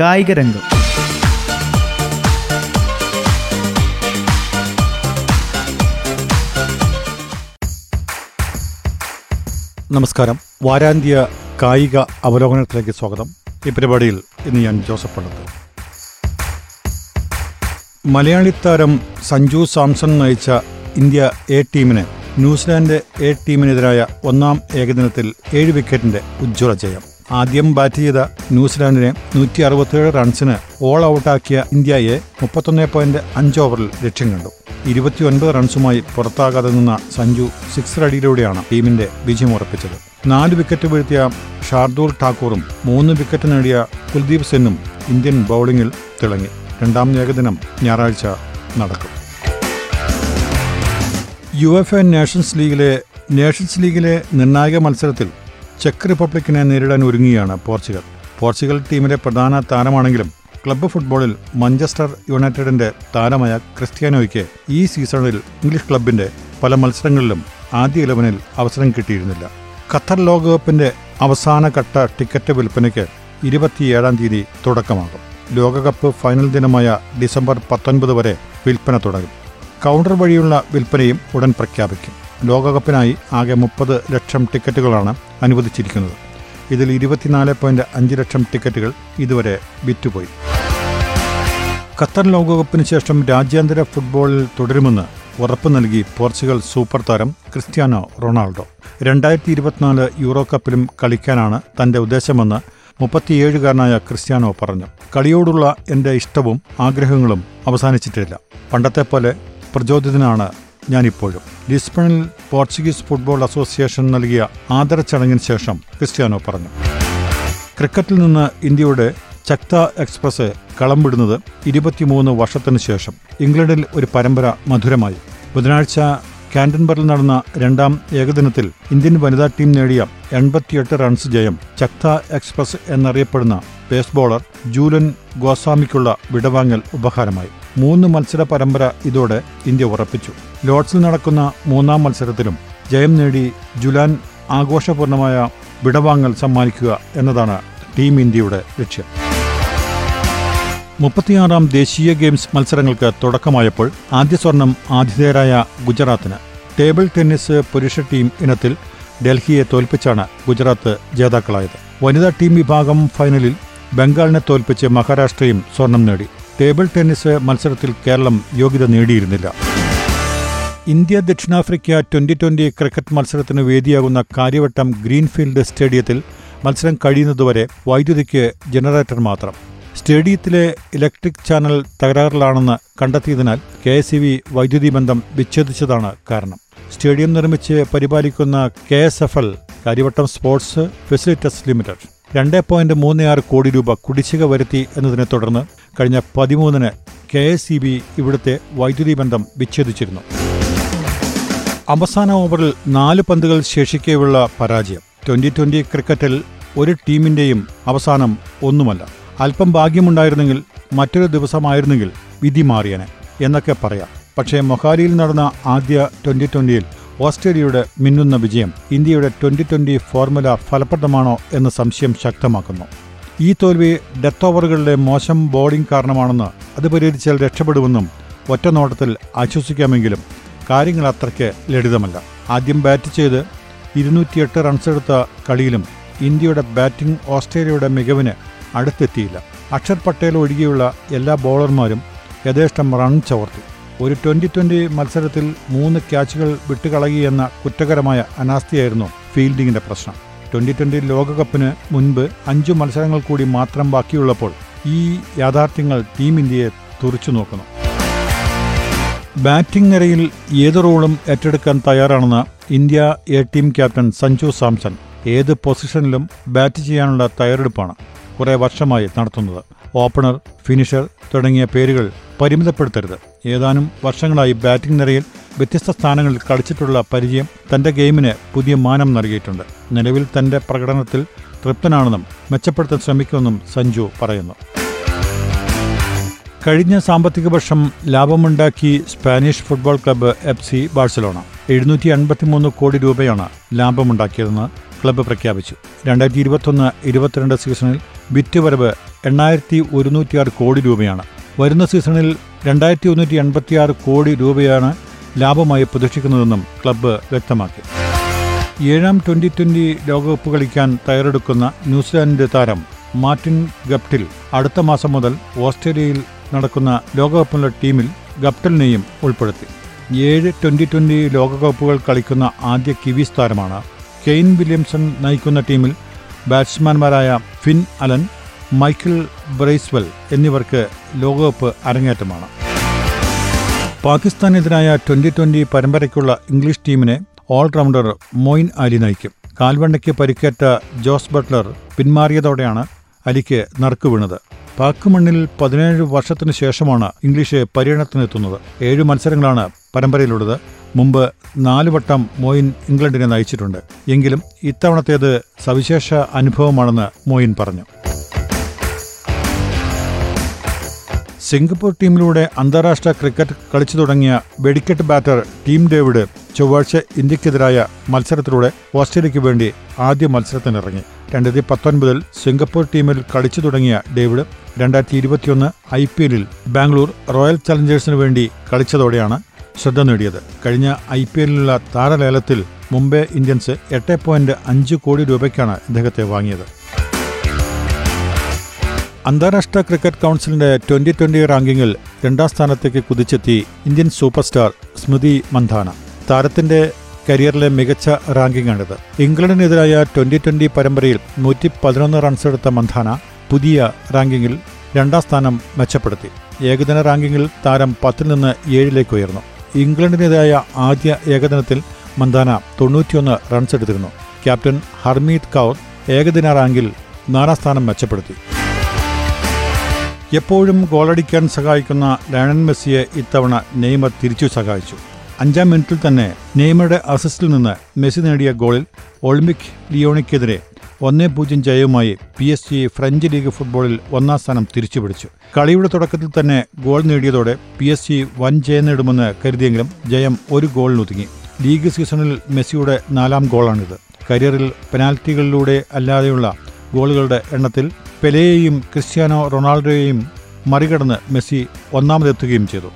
കായിക രംഗം നമസ്കാരം. വാരാന്ത്യ കായിക അവലോകനത്തിലേക്ക് സ്വാഗതം. ഈ പരിപാടിയിൽ ഇന്ന് ഞാൻ ജോസഫ് പള്ളത്ത് മലയാളി താരം സഞ്ജു സാംസൺ നയിച്ച ഇന്ത്യ എ ടീമിന് ന്യൂസിലാൻഡ് എ ടീമിനെതിരായ ഒന്നാം ഏകദിനത്തിൽ ഏഴ് വിക്കറ്റിന്റെ ഉജ്ജ്വല ജയം. ആദ്യം ബാറ്റ് ചെയ്ത ന്യൂസിലാൻഡിനെ നൂറ്റി അറുപത്തിയേഴ് റൺസിന് ഓൾ ഔട്ടാക്കിയ ഇന്ത്യയെ മുപ്പത്തൊന്ന് പോയിന്റ് അഞ്ച് ഓവറിൽ ലക്ഷ്യം കണ്ടു. ഇരുപത്തിയൊൻപത് റൺസുമായി പുറത്താകാതെ നിന്ന സഞ്ജു സിക്സ് അടിയിലൂടെയാണ് ടീമിന്റെ വിജയമുറപ്പിച്ചത് നാല് വിക്കറ്റ് വീഴ്ത്തിയ ഷാർദൂൽ ഠാക്കൂറും മൂന്ന് വിക്കറ്റ് നേടിയ കുൽദീപ് സെന്നും ഇന്ത്യൻ ബൌളിംഗിൽ തിളങ്ങി. രണ്ടാം ഏകദിനം ഞായറാഴ്ച നടക്കും. യു എഫ് എ നേഷൻസ് ലീഗിലെ നേഷൻസ് ലീഗിലെ നിർണായക മത്സരത്തിൽ ചെക്ക് റിപ്പബ്ലിക്കിനെ നേരിടാൻ ഒരുങ്ങിയാണ് പോർച്ചുഗൽ. പോർച്ചുഗൽ ടീമിലെ പ്രധാന താരമാണെങ്കിലും ക്ലബ്ബ് ഫുട്ബോളിൽ മഞ്ചസ്റ്റർ യുണൈറ്റഡിന്റെ താരമായ ക്രിസ്ത്യാനോയ്ക്ക് ഈ സീസണിൽ ഇംഗ്ലീഷ് ക്ലബിന്റെ പല മത്സരങ്ങളിലും ആദ്യ ഇലവനിൽ അവസരം കിട്ടിയിരുന്നില്ല. ഖത്തർ ലോകകപ്പിന്റെ അവസാന ഘട്ട ടിക്കറ്റ് വിൽപ്പനയ്ക്ക് ഇരുപത്തിയേഴാം തീയതി തുടക്കമാകും. ലോകകപ്പ് ഫൈനൽ ദിനമായ ഡിസംബർ പത്തൊൻപത് വരെ വിൽപ്പന തുടങ്ങും കൗണ്ടർ വഴിയുള്ള വിൽപ്പനയും ഉടൻ പ്രഖ്യാപിക്കും. ലോകകപ്പിനായി ആകെ മുപ്പത് ലക്ഷം ടിക്കറ്റുകളാണ് അനുവദിച്ചിരിക്കുന്നത്. ഇതിൽ ഇരുപത്തിനാല് പോയിന്റ് അഞ്ച് ലക്ഷം ടിക്കറ്റുകൾ ഇതുവരെ വിറ്റുപോയി. ഖത്തർ ലോകകപ്പിന് ശേഷം രാജ്യാന്തര ഫുട്ബോളിൽ തുടരുമെന്ന് ഉറപ്പു നൽകി പോർച്ചുഗൽ സൂപ്പർ താരം ക്രിസ്ത്യാനോ റൊണാൾഡോ. രണ്ടായിരത്തി ഇരുപത്തിനാല് യൂറോ കപ്പിലും കളിക്കാനാണ് തന്റെ ഉദ്ദേശമെന്ന് മുപ്പത്തിയേഴുകാരനായ ക്രിസ്ത്യാനോ പറഞ്ഞു. കളിയോടുള്ള എന്റെ ഇഷ്ടവും ആഗ്രഹങ്ങളും അവസാനിച്ചിട്ടില്ല. പണ്ടത്തെ പോലെ പ്രചോദിതനാണ് ഞാനിപ്പോഴും. ലിസ്ബണിൽ പോർച്ചുഗീസ് ഫുട്ബോൾ അസോസിയേഷൻ നൽകിയ ആദര ചടങ്ങിന് ശേഷം ക്രിസ്ത്യാനോ പറഞ്ഞു. ക്രിക്കറ്റിൽ നിന്ന് ഇന്ത്യയുടെ ചക്ത എക്സ്പ്രസ് കളം വിടുന്നത് ഇരുപത്തിമൂന്ന് വർഷത്തിനു ശേഷം ഇംഗ്ലണ്ടിൽ ഒരു പരമ്പര മധുരമായി. ബുധനാഴ്ച കാൻഡൻബറിൽ നടന്ന രണ്ടാം ഏകദിനത്തിൽ ഇന്ത്യൻ വനിതാ ടീം നേടിയ എൺപത്തിയെട്ട് റൺസ് ജയം ചക്ത എക്സ്പ്രസ് എന്നറിയപ്പെടുന്ന പേസ് ബോളർ ജൂലൻ ഗോസ്വാമിക്കുള്ള വിടവാങ്ങൽ ഉപഹാരമായി. മൂന്ന് മത്സര പരമ്പര ഇതോടെ ഇന്ത്യ ഉറപ്പിച്ചു. ലോഡ്സിൽ നടക്കുന്ന മൂന്നാം മത്സരത്തിലും ജയം നേടി ജുലാൻ ആഘോഷപൂർണമായ വിടവാങ്ങൽ സമ്മാനിക്കുക എന്നതാണ് ടീം ഇന്ത്യയുടെ ലക്ഷ്യം. മുപ്പത്തിയാറാം ദേശീയ ഗെയിംസ് മത്സരങ്ങൾക്ക് തുടക്കമായപ്പോൾ ആദ്യ സ്വർണം ആതിഥേയരായ ഗുജറാത്തിന്. ടേബിൾ ടെന്നീസ് പുരുഷ ടീം ഇനത്തിൽ ഡൽഹിയെ തോൽപ്പിച്ചാണ് ഗുജറാത്ത് ജേതാക്കളായത്. വനിതാ ടീം വിഭാഗം ഫൈനലിൽ ബംഗാളിനെ തോൽപ്പിച്ച് മഹാരാഷ്ട്രയും സ്വർണം നേടി. ടേബിൾ ടെന്നീസ് മത്സരത്തിൽ കേരളം യോഗ്യത നേടിയിരുന്നില്ല. ഇന്ത്യ ദക്ഷിണാഫ്രിക്ക ട്വന്റി ട്വന്റി ക്രിക്കറ്റ് മത്സരത്തിന് വേദിയാകുന്ന കാര്യവട്ടം ഗ്രീൻഫീൽഡ് സ്റ്റേഡിയത്തിൽ മത്സരം കഴിയുന്നതുവരെ വൈദ്യുതിക്ക് ജനറേറ്റർ മാത്രം. സ്റ്റേഡിയത്തിലെ ഇലക്ട്രിക് ചാനൽ തകരാറിലാണെന്ന് കണ്ടെത്തിയതിനാൽ കെ എസ് വൈദ്യുതി ബന്ധം വിച്ഛേദിച്ചതാണ് കാരണം. സ്റ്റേഡിയം നിർമ്മിച്ച് പരിപാലിക്കുന്ന K S F L Karyavattom sports facilities limited. രണ്ട് പോയിന്റ് മൂന്ന് ആറ് കോടി രൂപ കുടിശ്ശിക വരുത്തി എന്നതിനെ തുടർന്ന് കഴിഞ്ഞ പതിമൂന്നിന് കെ എസ് ഇ ബി ഇവിടുത്തെ വൈദ്യുതി ബന്ധം വിച്ഛേദിച്ചിരുന്നു. അവസാന ഓവറിൽ നാല് പന്തുകൾ ശേഷിക്കെയുള്ള പരാജയം. ട്വന്റി ട്വന്റി ക്രിക്കറ്റിൽ ഒരു ടീമിന്റെയും അവസാനം ഒന്നുമല്ല. അല്പം ഭാഗ്യമുണ്ടായിരുന്നെങ്കിൽ മറ്റൊരു ദിവസമായിരുന്നെങ്കിൽ വിധി മാറിയനെ എന്നൊക്കെ പറയാം. പക്ഷേ മൊഹാലിയിൽ നടന്ന ആദ്യ ട്വന്റി ട്വന്റിയിൽ ഓസ്ട്രേലിയയുടെ മിന്നുന്ന വിജയം ഇന്ത്യയുടെ ട്വന്റി ട്വന്റി ഫോർമുല ഫലപ്രദമാണോ എന്ന സംശയം ശക്തമാക്കുന്നു. ഈ തോൽവി ഡെത്ത് ഓവറുകളിലെ മോശം ബോളിംഗ് കാരണമാണെന്ന് അത് പരിഹരിച്ചാൽ രക്ഷപ്പെടുമെന്നും ഒറ്റനോട്ടത്തിൽ ആശ്വസിക്കാമെങ്കിലും കാര്യങ്ങൾ അത്രയ്ക്ക് ലളിതമല്ല. ആദ്യം ബാറ്റ് ചെയ്ത് ഇരുന്നൂറ്റിയെട്ട് റൺസെടുത്ത കളിയിലും ഇന്ത്യയുടെ ബാറ്റിംഗ് ഓസ്ട്രേലിയയുടെ മികവിന് അടുത്തെത്തിയില്ല. അക്ഷർ പട്ടേൽ ഒഴികെയുള്ള എല്ലാ ബോളർമാരും യഥേഷ്ടം റൺ ചവർത്തി. ഒരു ട്വന്റി ട്വന്റി മത്സരത്തിൽ മൂന്ന് ക്യാച്ചുകൾ വിട്ടുകളയുകയെന്ന കുറ്റകരമായ അനാസ്ഥയായിരുന്നു ഫീൽഡിങ്ങിന്റെ പ്രശ്നം. ട്വന്റി ട്വന്റി ലോകകപ്പിന് മുൻപ് അഞ്ചു മത്സരങ്ങൾ കൂടി മാത്രം ബാക്കിയുള്ളപ്പോൾ ഈ യാഥാർത്ഥ്യങ്ങൾ ടീം ഇന്ത്യയെ തുറച്ചു നോക്കുന്നു. ബാറ്റിംഗ് നിരയിൽ ഏത് റോളും ഏറ്റെടുക്കാൻ തയ്യാറാണെന്ന് India A team captain Sanju Samson ഏത് പൊസിഷനിലും ബാറ്റ് ചെയ്യാനുള്ള തയ്യാറെടുപ്പാണ് കുറേ വർഷമായി നടത്തുന്നത്. ഓപ്പണർ ഫിനിഷർ തുടങ്ങിയ പേരുകൾ പരിമിതപ്പെടുത്തരുത്. ഏതാനും വർഷങ്ങളായി ബാറ്റിംഗ് നിരയിൽ വ്യത്യസ്ത സ്ഥാനങ്ങളിൽ കളിച്ചിട്ടുള്ള പരിചയം തന്റെ ഗെയിമിന് പുതിയ മാനം നൽകിയിട്ടുണ്ട്. നിലവിൽ തന്റെ പ്രകടനത്തിൽ തൃപ്തനാണെന്നും മെച്ചപ്പെടുത്താൻ ശ്രമിക്കുമെന്നും സഞ്ജു പറയുന്നു. കഴിഞ്ഞ സാമ്പത്തിക വർഷം ലാഭമുണ്ടാക്കി Spanish football club F C Barcelona. എഴുന്നൂറ്റി അൻപത്തിമൂന്ന് കോടി രൂപയാണ് ലാഭമുണ്ടാക്കിയതെന്ന് ക്ലബ്ബ് പ്രഖ്യാപിച്ചു. രണ്ടായിരത്തി ഇരുപത്തൊന്ന് ഇരുപത്തിരണ്ട് സീസണിൽ വിറ്റുവരവ് എണ്ണായിരത്തി ഒരുന്നൂറ്റിയാറ് കോടി രൂപയാണ്. വരുന്ന സീസണിൽ രണ്ടായിരത്തി ഒരുന്നൂറ്റി എൺപത്തിയാറ് കോടി രൂപയാണ് ലാഭമായി പ്രതീക്ഷിക്കുന്നതെന്നും ക്ലബ്ബ് വ്യക്തമാക്കി. ഏഴാം ട്വന്റി ട്വന്റി ലോകകപ്പ് കളിക്കാൻ തയ്യാറെടുക്കുന്ന ന്യൂസിലാൻഡ് താരം മാർട്ടിൻ ഗപ്റ്റിൽ അടുത്ത മാസം മുതൽ ഓസ്ട്രേലിയയിൽ നടക്കുന്ന ലോകകപ്പിനുള്ള ടീമിൽ ഗപ്റ്റലിനെയും ഉൾപ്പെടുത്തി. ഏഴ് ട്വന്റി ട്വന്റി ലോകകപ്പുകൾ കളിക്കുന്ന ആദ്യ കിവീസ് താരമാണ് കെയ്ൻ വില്യംസൺ നയിക്കുന്ന ടീമിൽ ബാറ്റ്സ്മാൻമാരായ ഫിൻ അലൻ മൈക്കിൾ ബ്രൈസ്വെൽ എന്നിവർക്ക് ലോകകപ്പ് അരങ്ങേറ്റമാണ്. പാകിസ്ഥാനെതിരായ ട്വന്റി ട്വന്റി പരമ്പരയ്ക്കുള്ള ഇംഗ്ലീഷ് ടീമിനെ ഓൾറൗണ്ടർ മൊയിൻ അലി നയിക്കും. കാൽവണ്ടയ്ക്ക് പരിക്കേറ്റ ജോസ് ബട്ട്ലർ പിന്മാറിയതോടെയാണ് അലിക്ക് നറുക്ക് വീണത്. പാക് മണ്ണിൽ പതിനേഴ് വർഷത്തിനു ശേഷമാണ് ഇംഗ്ലീഷ് പര്യടനത്തിനെത്തുന്നത്. ഏഴ് മത്സരങ്ങളാണ് പരമ്പരയിലുള്ളത്. മുമ്പ് നാല് വട്ടം മോയിൻ ഇംഗ്ലണ്ടിനെ നയിച്ചിട്ടുണ്ട്. എങ്കിലും ഇത്തവണത്തേത് സവിശേഷ അനുഭവമാണെന്ന് മോയിൻ പറഞ്ഞു. സിംഗപ്പൂർ ടീമിലൂടെ അന്താരാഷ്ട്ര ക്രിക്കറ്റ് കളിച്ചു തുടങ്ങിയ വെടിക്കെട്ട് ബാറ്റർ ടീം ഡേവിഡ് ചൊവ്വാഴ്ച ഇന്ത്യക്കെതിരായ മത്സരത്തിലൂടെ ഓസ്ട്രേലിയയ്ക്ക് വേണ്ടി ആദ്യ മത്സരത്തിനിറങ്ങി. രണ്ടായിരത്തി പത്തൊൻപതിൽ സിംഗപ്പൂർ ടീമിൽ കളിച്ചു തുടങ്ങിയ ഡേവിഡ് രണ്ടായിരത്തി ഇരുപത്തിയൊന്ന് ഐ പി എല്ലിൽ ബാംഗ്ലൂർ റോയൽ ചലഞ്ചേഴ്സിനു വേണ്ടി കളിച്ചതോടെയാണ് ശ്രദ്ധ നേടിയത്. കഴിഞ്ഞ ഐ പി എല്ലിലുള്ള താരലേലത്തിൽ മുംബൈ ഇന്ത്യൻസ് എട്ട് പോയിന്റ് അഞ്ച് കോടി രൂപയ്ക്കാണ് ഇദ്ദേഹത്തെ വാങ്ങിയത്. അന്താരാഷ്ട്ര ക്രിക്കറ്റ് കൗൺസിലിന്റെ ട്വന്റി ട്വന്റി റാങ്കിങ്ങിൽ രണ്ടാം സ്ഥാനത്തേക്ക് കുതിച്ചെത്തി Indian super star Smriti Mandhana. താരത്തിന്റെ കരിയറിലെ മികച്ച റാങ്കിങ്ങാണിത്. ഇംഗ്ലണ്ടിനെതിരായ ട്വന്റി ട്വന്റി പരമ്പരയിൽ നൂറ്റി പതിനൊന്ന് റൺസ് എടുത്ത മന്ധാന പുതിയ റാങ്കിങ്ങിൽ രണ്ടാം സ്ഥാനം മെച്ചപ്പെടുത്തി. ഏകദിന റാങ്കിങ്ങിൽ താരം പത്തിൽ നിന്ന് ഏഴിലേക്ക് ഉയർന്നു. ഇംഗ്ലണ്ടിനെതിരായ ആദ്യ ഏകദിനത്തിൽ മന്ദാന തൊണ്ണൂറ്റിയൊന്ന് റൺസ് എടുത്തിരുന്നു. ക്യാപ്റ്റൻ ഹർമീത് കൗർ ഏകദിന റാങ്കിൽ നാലാം സ്ഥാനം മെച്ചപ്പെടുത്തി. എപ്പോഴും ഗോളടിക്കാൻ സഹായിക്കുന്ന ലയണൻ മെസ്സിയെ ഇത്തവണ നെയ്മർ തിരിച്ചു സഹായിച്ചു. അഞ്ചാം മിനിറ്റിൽ തന്നെ നെയ്മറുടെ അസിസ്റ്റിൽ നിന്ന് മെസ്സി നേടിയ ഗോളിൽ ഒളിമ്പിക് ലിയോണിക്കെതിരെ ഒന്നേ പൂജ്യം ജയവുമായി P S G French league ഫുട്ബോളിൽ ഒന്നാം സ്ഥാനം തിരിച്ചുപിടിച്ചു. കളിയുടെ തുടക്കത്തിൽ തന്നെ ഗോൾ നേടിയതോടെ പി എസ് ജി വൻ ജയം നേടുമെന്ന് കരുതിയെങ്കിലും ജയം ഒരു ഗോളിനൊതുങ്ങി. ലീഗ് സീസണിൽ മെസ്സിയുടെ നാലാം ഗോളാണിത്. കരിയറിൽ പെനാൽറ്റികളിലൂടെ അല്ലാതെയുള്ള ഗോളുകളുടെ എണ്ണത്തിൽ പെലെയെയും ക്രിസ്ത്യാനോ റൊണാൾഡോയെയും മറികടന്ന് മെസ്സി ഒന്നാമതെത്തുകയും ചെയ്തു.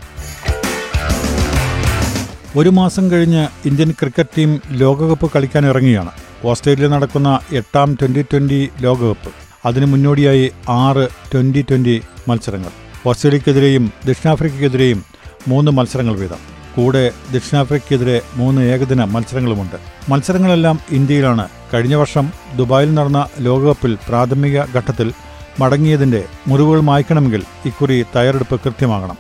ഒരു മാസം കഴിഞ്ഞ് ഇന്ത്യൻ ക്രിക്കറ്റ് ടീം ലോകകപ്പ് കളിക്കാൻ ഇറങ്ങുകയാണ്. ഓസ്ട്രേലിയയിൽ നടക്കുന്ന എട്ടാം ട്വന്റി ട്വന്റി ലോകകപ്പ്. അതിനു മുന്നോടിയായി ആറ് ട്വന്റി ട്വന്റി മത്സരങ്ങൾ. ഓസ്ട്രേലിയക്കെതിരെയും ദക്ഷിണാഫ്രിക്കയ്ക്കെതിരെയും മൂന്ന് മത്സരങ്ങൾ വീതം. കൂടെ ദക്ഷിണാഫ്രിക്കയ്ക്കെതിരെ മൂന്ന് ഏകദിന മത്സരങ്ങളുമുണ്ട്. മത്സരങ്ങളെല്ലാം ഇന്ത്യയിലാണ്. കഴിഞ്ഞ വർഷം ദുബായിൽ നടന്ന ലോകകപ്പിൽ പ്രാഥമിക ഘട്ടത്തിൽ മടങ്ങിയതിന്റെ മുറിവുകൾ മായ്ക്കണമെങ്കിൽ ഇക്കുറി തയ്യാറെടുപ്പ് കൃത്യമാകണം.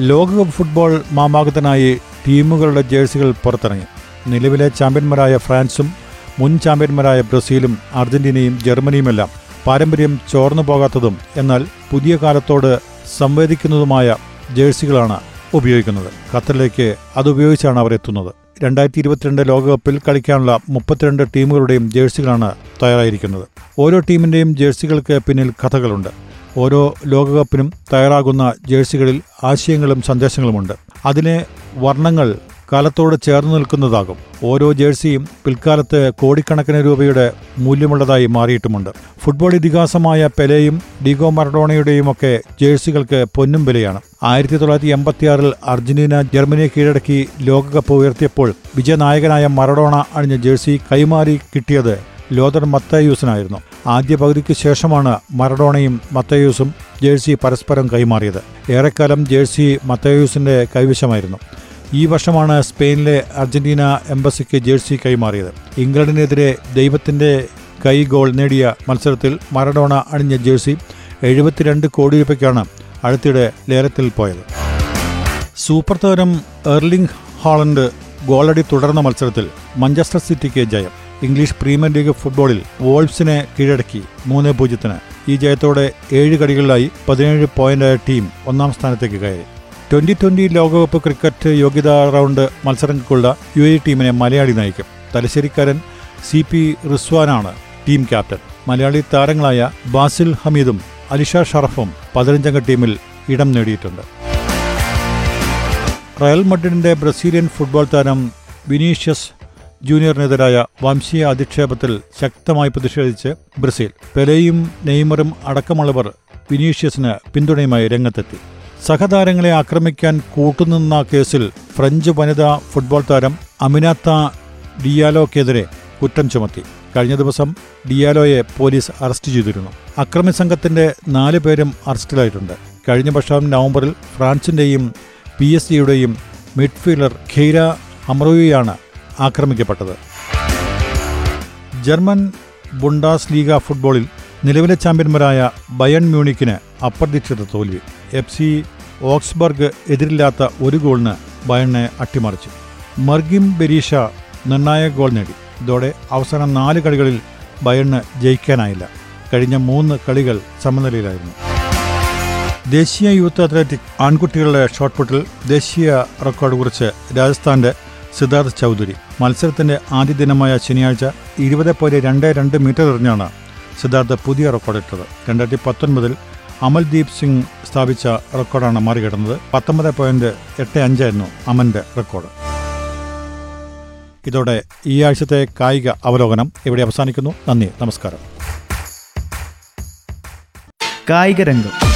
ലോകകപ്പ് ഫുട്ബോൾ മാമാകത്തിനായി ടീമുകളുടെ ജേഴ്സികൾ പുറത്തിറങ്ങി. നിലവിലെ ചാമ്പ്യന്മാരായ ഫ്രാൻസും മുൻ ചാമ്പ്യന്മാരായ ബ്രസീലും അർജന്റീനയും ജർമ്മനിയുമെല്ലാം പാരമ്പര്യം ചോർന്നു പോകാത്തതും എന്നാൽ പുതിയ കാലത്തോട് സംവേദിക്കുന്നതുമായ ജേഴ്സികളാണ് ഉപയോഗിക്കുന്നത്. ഖത്തറിലേക്ക് അതുപയോഗിച്ചാണ് അവർ എത്തുന്നത്. രണ്ടായിരത്തി ഇരുപത്തിരണ്ട് ലോകകപ്പിൽ കളിക്കാനുള്ള മുപ്പത്തിരണ്ട് ടീമുകളുടെയും ജേഴ്സികളാണ് തയ്യാറായിരിക്കുന്നത്. ഓരോ ടീമിന്റെയും ജേഴ്സികൾക്ക് പിന്നിൽ കഥകളുണ്ട്. ഓരോ ലോകകപ്പിനും തയ്യാറാകുന്ന ജേഴ്സികളിൽ ആശയങ്ങളും സന്ദേശങ്ങളുമുണ്ട്. അതിനെ വർണങ്ങൾ കാലത്തോട് ചേർന്ന് നിൽക്കുന്നതാകും. ഓരോ ജേഴ്സിയും പിൽക്കാലത്ത് കോടിക്കണക്കിന് രൂപയുടെ മൂല്യമുള്ളതായി മാറിയിട്ടുമുണ്ട്. ഫുട്ബോൾ ഇതിഹാസമായ പെലെയും ഡിഗോ മറഡോണയുടെയുമൊക്കെ ജേഴ്സികൾക്ക് പൊന്നും വിലയാണ്. ആയിരത്തി തൊള്ളായിരത്തി എൺപത്തിയാറിൽ അർജന്റീന ജർമ്മനിയെ കീഴടക്കി ലോകകപ്പ് ഉയർത്തിയപ്പോൾ വിജയനായകനായ മറഡോണ അണിഞ്ഞ ജേഴ്സി കൈമാറി കിട്ടിയത് ലോതർ മത്തയൂസിനായിരുന്നു. ആദ്യ പകുതിക്ക് ശേഷമാണ് മറഡോണയും മത്തയൂസും ജേഴ്സി പരസ്പരം കൈമാറിയത്. ഏറെക്കാലം ജേഴ്സി മത്തയൂസിന്റെ കൈവശമായിരുന്നു. ഈ വർഷമാണ് സ്പെയിനിലെ അർജന്റീന എംബസിക്ക് ജേഴ്സി കൈമാറിയത്. ഇംഗ്ലണ്ടിനെതിരെ ദൈവത്തിന്റെ കൈ ഗോൾ നേടിയ മത്സരത്തിൽ മറഡോണ അണിഞ്ഞ ജേഴ്സി എഴുപത്തിരണ്ട് കോടി രൂപയ്ക്കാണ് അടുത്തിടെ ലേലത്തിൽ പോയത്. സൂപ്പർ താരം എർലിംഗ് ഹാളണ്ട് ഗോളടി തുടർന്ന മത്സരത്തിൽ മഞ്ചസ്റ്റർ സിറ്റിക്ക് ജയം. ഇംഗ്ലീഷ് പ്രീമിയർ ലീഗ് ഫുട്ബോളിൽ വോൾഫ്സിനെ കീഴടക്കി മൂന്ന് പൂജ്യത്തിന്. ഈ ജയത്തോടെ ഏഴ് കളികളിലായി പതിനേഴ് പോയിന്റായ ടീം ഒന്നാം സ്ഥാനത്തേക്ക് കയറി. ട്വന്റി ട്വന്റി ലോകകപ്പ് ക്രിക്കറ്റ് യോഗ്യതാ റൗണ്ട് മത്സരങ്ങൾക്കുള്ള യു എ ടീമിനെ മലയാളി നയിക്കും. തലശ്ശേരിക്കാരൻ സി പി റിസ്വാനാണ് ടീം ക്യാപ്റ്റൻ. മലയാളി താരങ്ങളായ ബാസിൽ ഹമീദും അലിഷ ഷറഫും പതിനഞ്ചംഗ ടീമിൽ ഇടം നേടിയിട്ടുണ്ട്. റയൽ മഡ്രിഡിന്റെ ബ്രസീലിയൻ ഫുട്ബോൾ താരം വിനീഷ്യസ് ജൂനിയറിനെതിരായ വംശീയ അധിക്ഷേപത്തിൽ ശക്തമായി പ്രതിഷേധിച്ച് ബ്രസീൽ. പെലെയും നെയ്മറും അടക്കമുള്ളവർ വിനീഷ്യസിന് പിന്തുണയുമായി രംഗത്തെത്തി. സഹതാരങ്ങളെ ആക്രമിക്കാൻ കൂട്ടുനിന്ന കേസിൽ ഫ്രഞ്ച് വനിതാ ഫുട്ബോൾ താരം അമിനാത്ത ഡിയാലോക്കെതിരെ കുറ്റം ചുമത്തി. കഴിഞ്ഞ ദിവസം ഡിയാലോയെ പോലീസ് അറസ്റ്റ് ചെയ്തിരുന്നു. അക്രമി സംഘത്തിന്റെ നാല് പേരും അറസ്റ്റിലായിട്ടുണ്ട്. കഴിഞ്ഞ വർഷം നവംബറിൽ ഫ്രാൻസിന്റെയും പി എസ് ജിയുടെയും മിഡ്ഫീൽഡർ ഖെയ്ര അമ്രോയിയാണ് ആക്രമിക്കപ്പെട്ടത്. ജർമ്മൻ ബുണ്ടാസ് ലീഗ ഫുട്ബോളിൽ നിലവിലെ ചാമ്പ്യന്മാരായ ബയൺ മ്യൂണിക്കിന് അപ്രതീക്ഷിത തോൽവി. എഫ് സി ഓക്സ്ബർഗ് എതിരില്ലാത്ത ഒരു ഗോളിന് ബയണിനെ അട്ടിമറിച്ചു. മർഗിം ബെരീഷ നിർണായക ഗോൾ നേടി. ഇതോടെ അവസാന നാല് കളികളിൽ ബയണിന് ജയിക്കാനായില്ല. കഴിഞ്ഞ മൂന്ന് കളികൾ സമനിലയിലായിരുന്നു. ദേശീയ യൂത്ത് അത്ലറ്റിക് ആൺകുട്ടികളുടെ ഷോട്ട്പുട്ടിൽ ദേശീയ റെക്കോർഡ് കുറിച്ച് രാജസ്ഥാന്റെ സിദ്ധാർത്ഥ് ചൗധരി. മത്സരത്തിന്റെ ആദ്യ ദിനമായ ശനിയാഴ്ച ഇരുപത് പോയിന്റ് രണ്ട് രണ്ട് മീറ്റർ എറിഞ്ഞാണ് സിദ്ധാർത്ഥ് പുതിയ റെക്കോർഡിട്ടത് രണ്ടായിരത്തി പത്തൊൻപതിൽ അമൽദീപ് സിംഗ് സ്ഥാപിച്ച റെക്കോർഡാണ് മറികടന്നത് പത്തൊമ്പത് പോയിന്റ് എട്ട് അഞ്ചായിരുന്നു അമന്റെ റെക്കോർഡ് ഇതോടെ ഈ ആഴ്ചത്തെ കായിക അവലോകനം ഇവിടെ അവസാനിക്കുന്നു. നന്ദി നമസ്കാരം. കായിക രംഗം.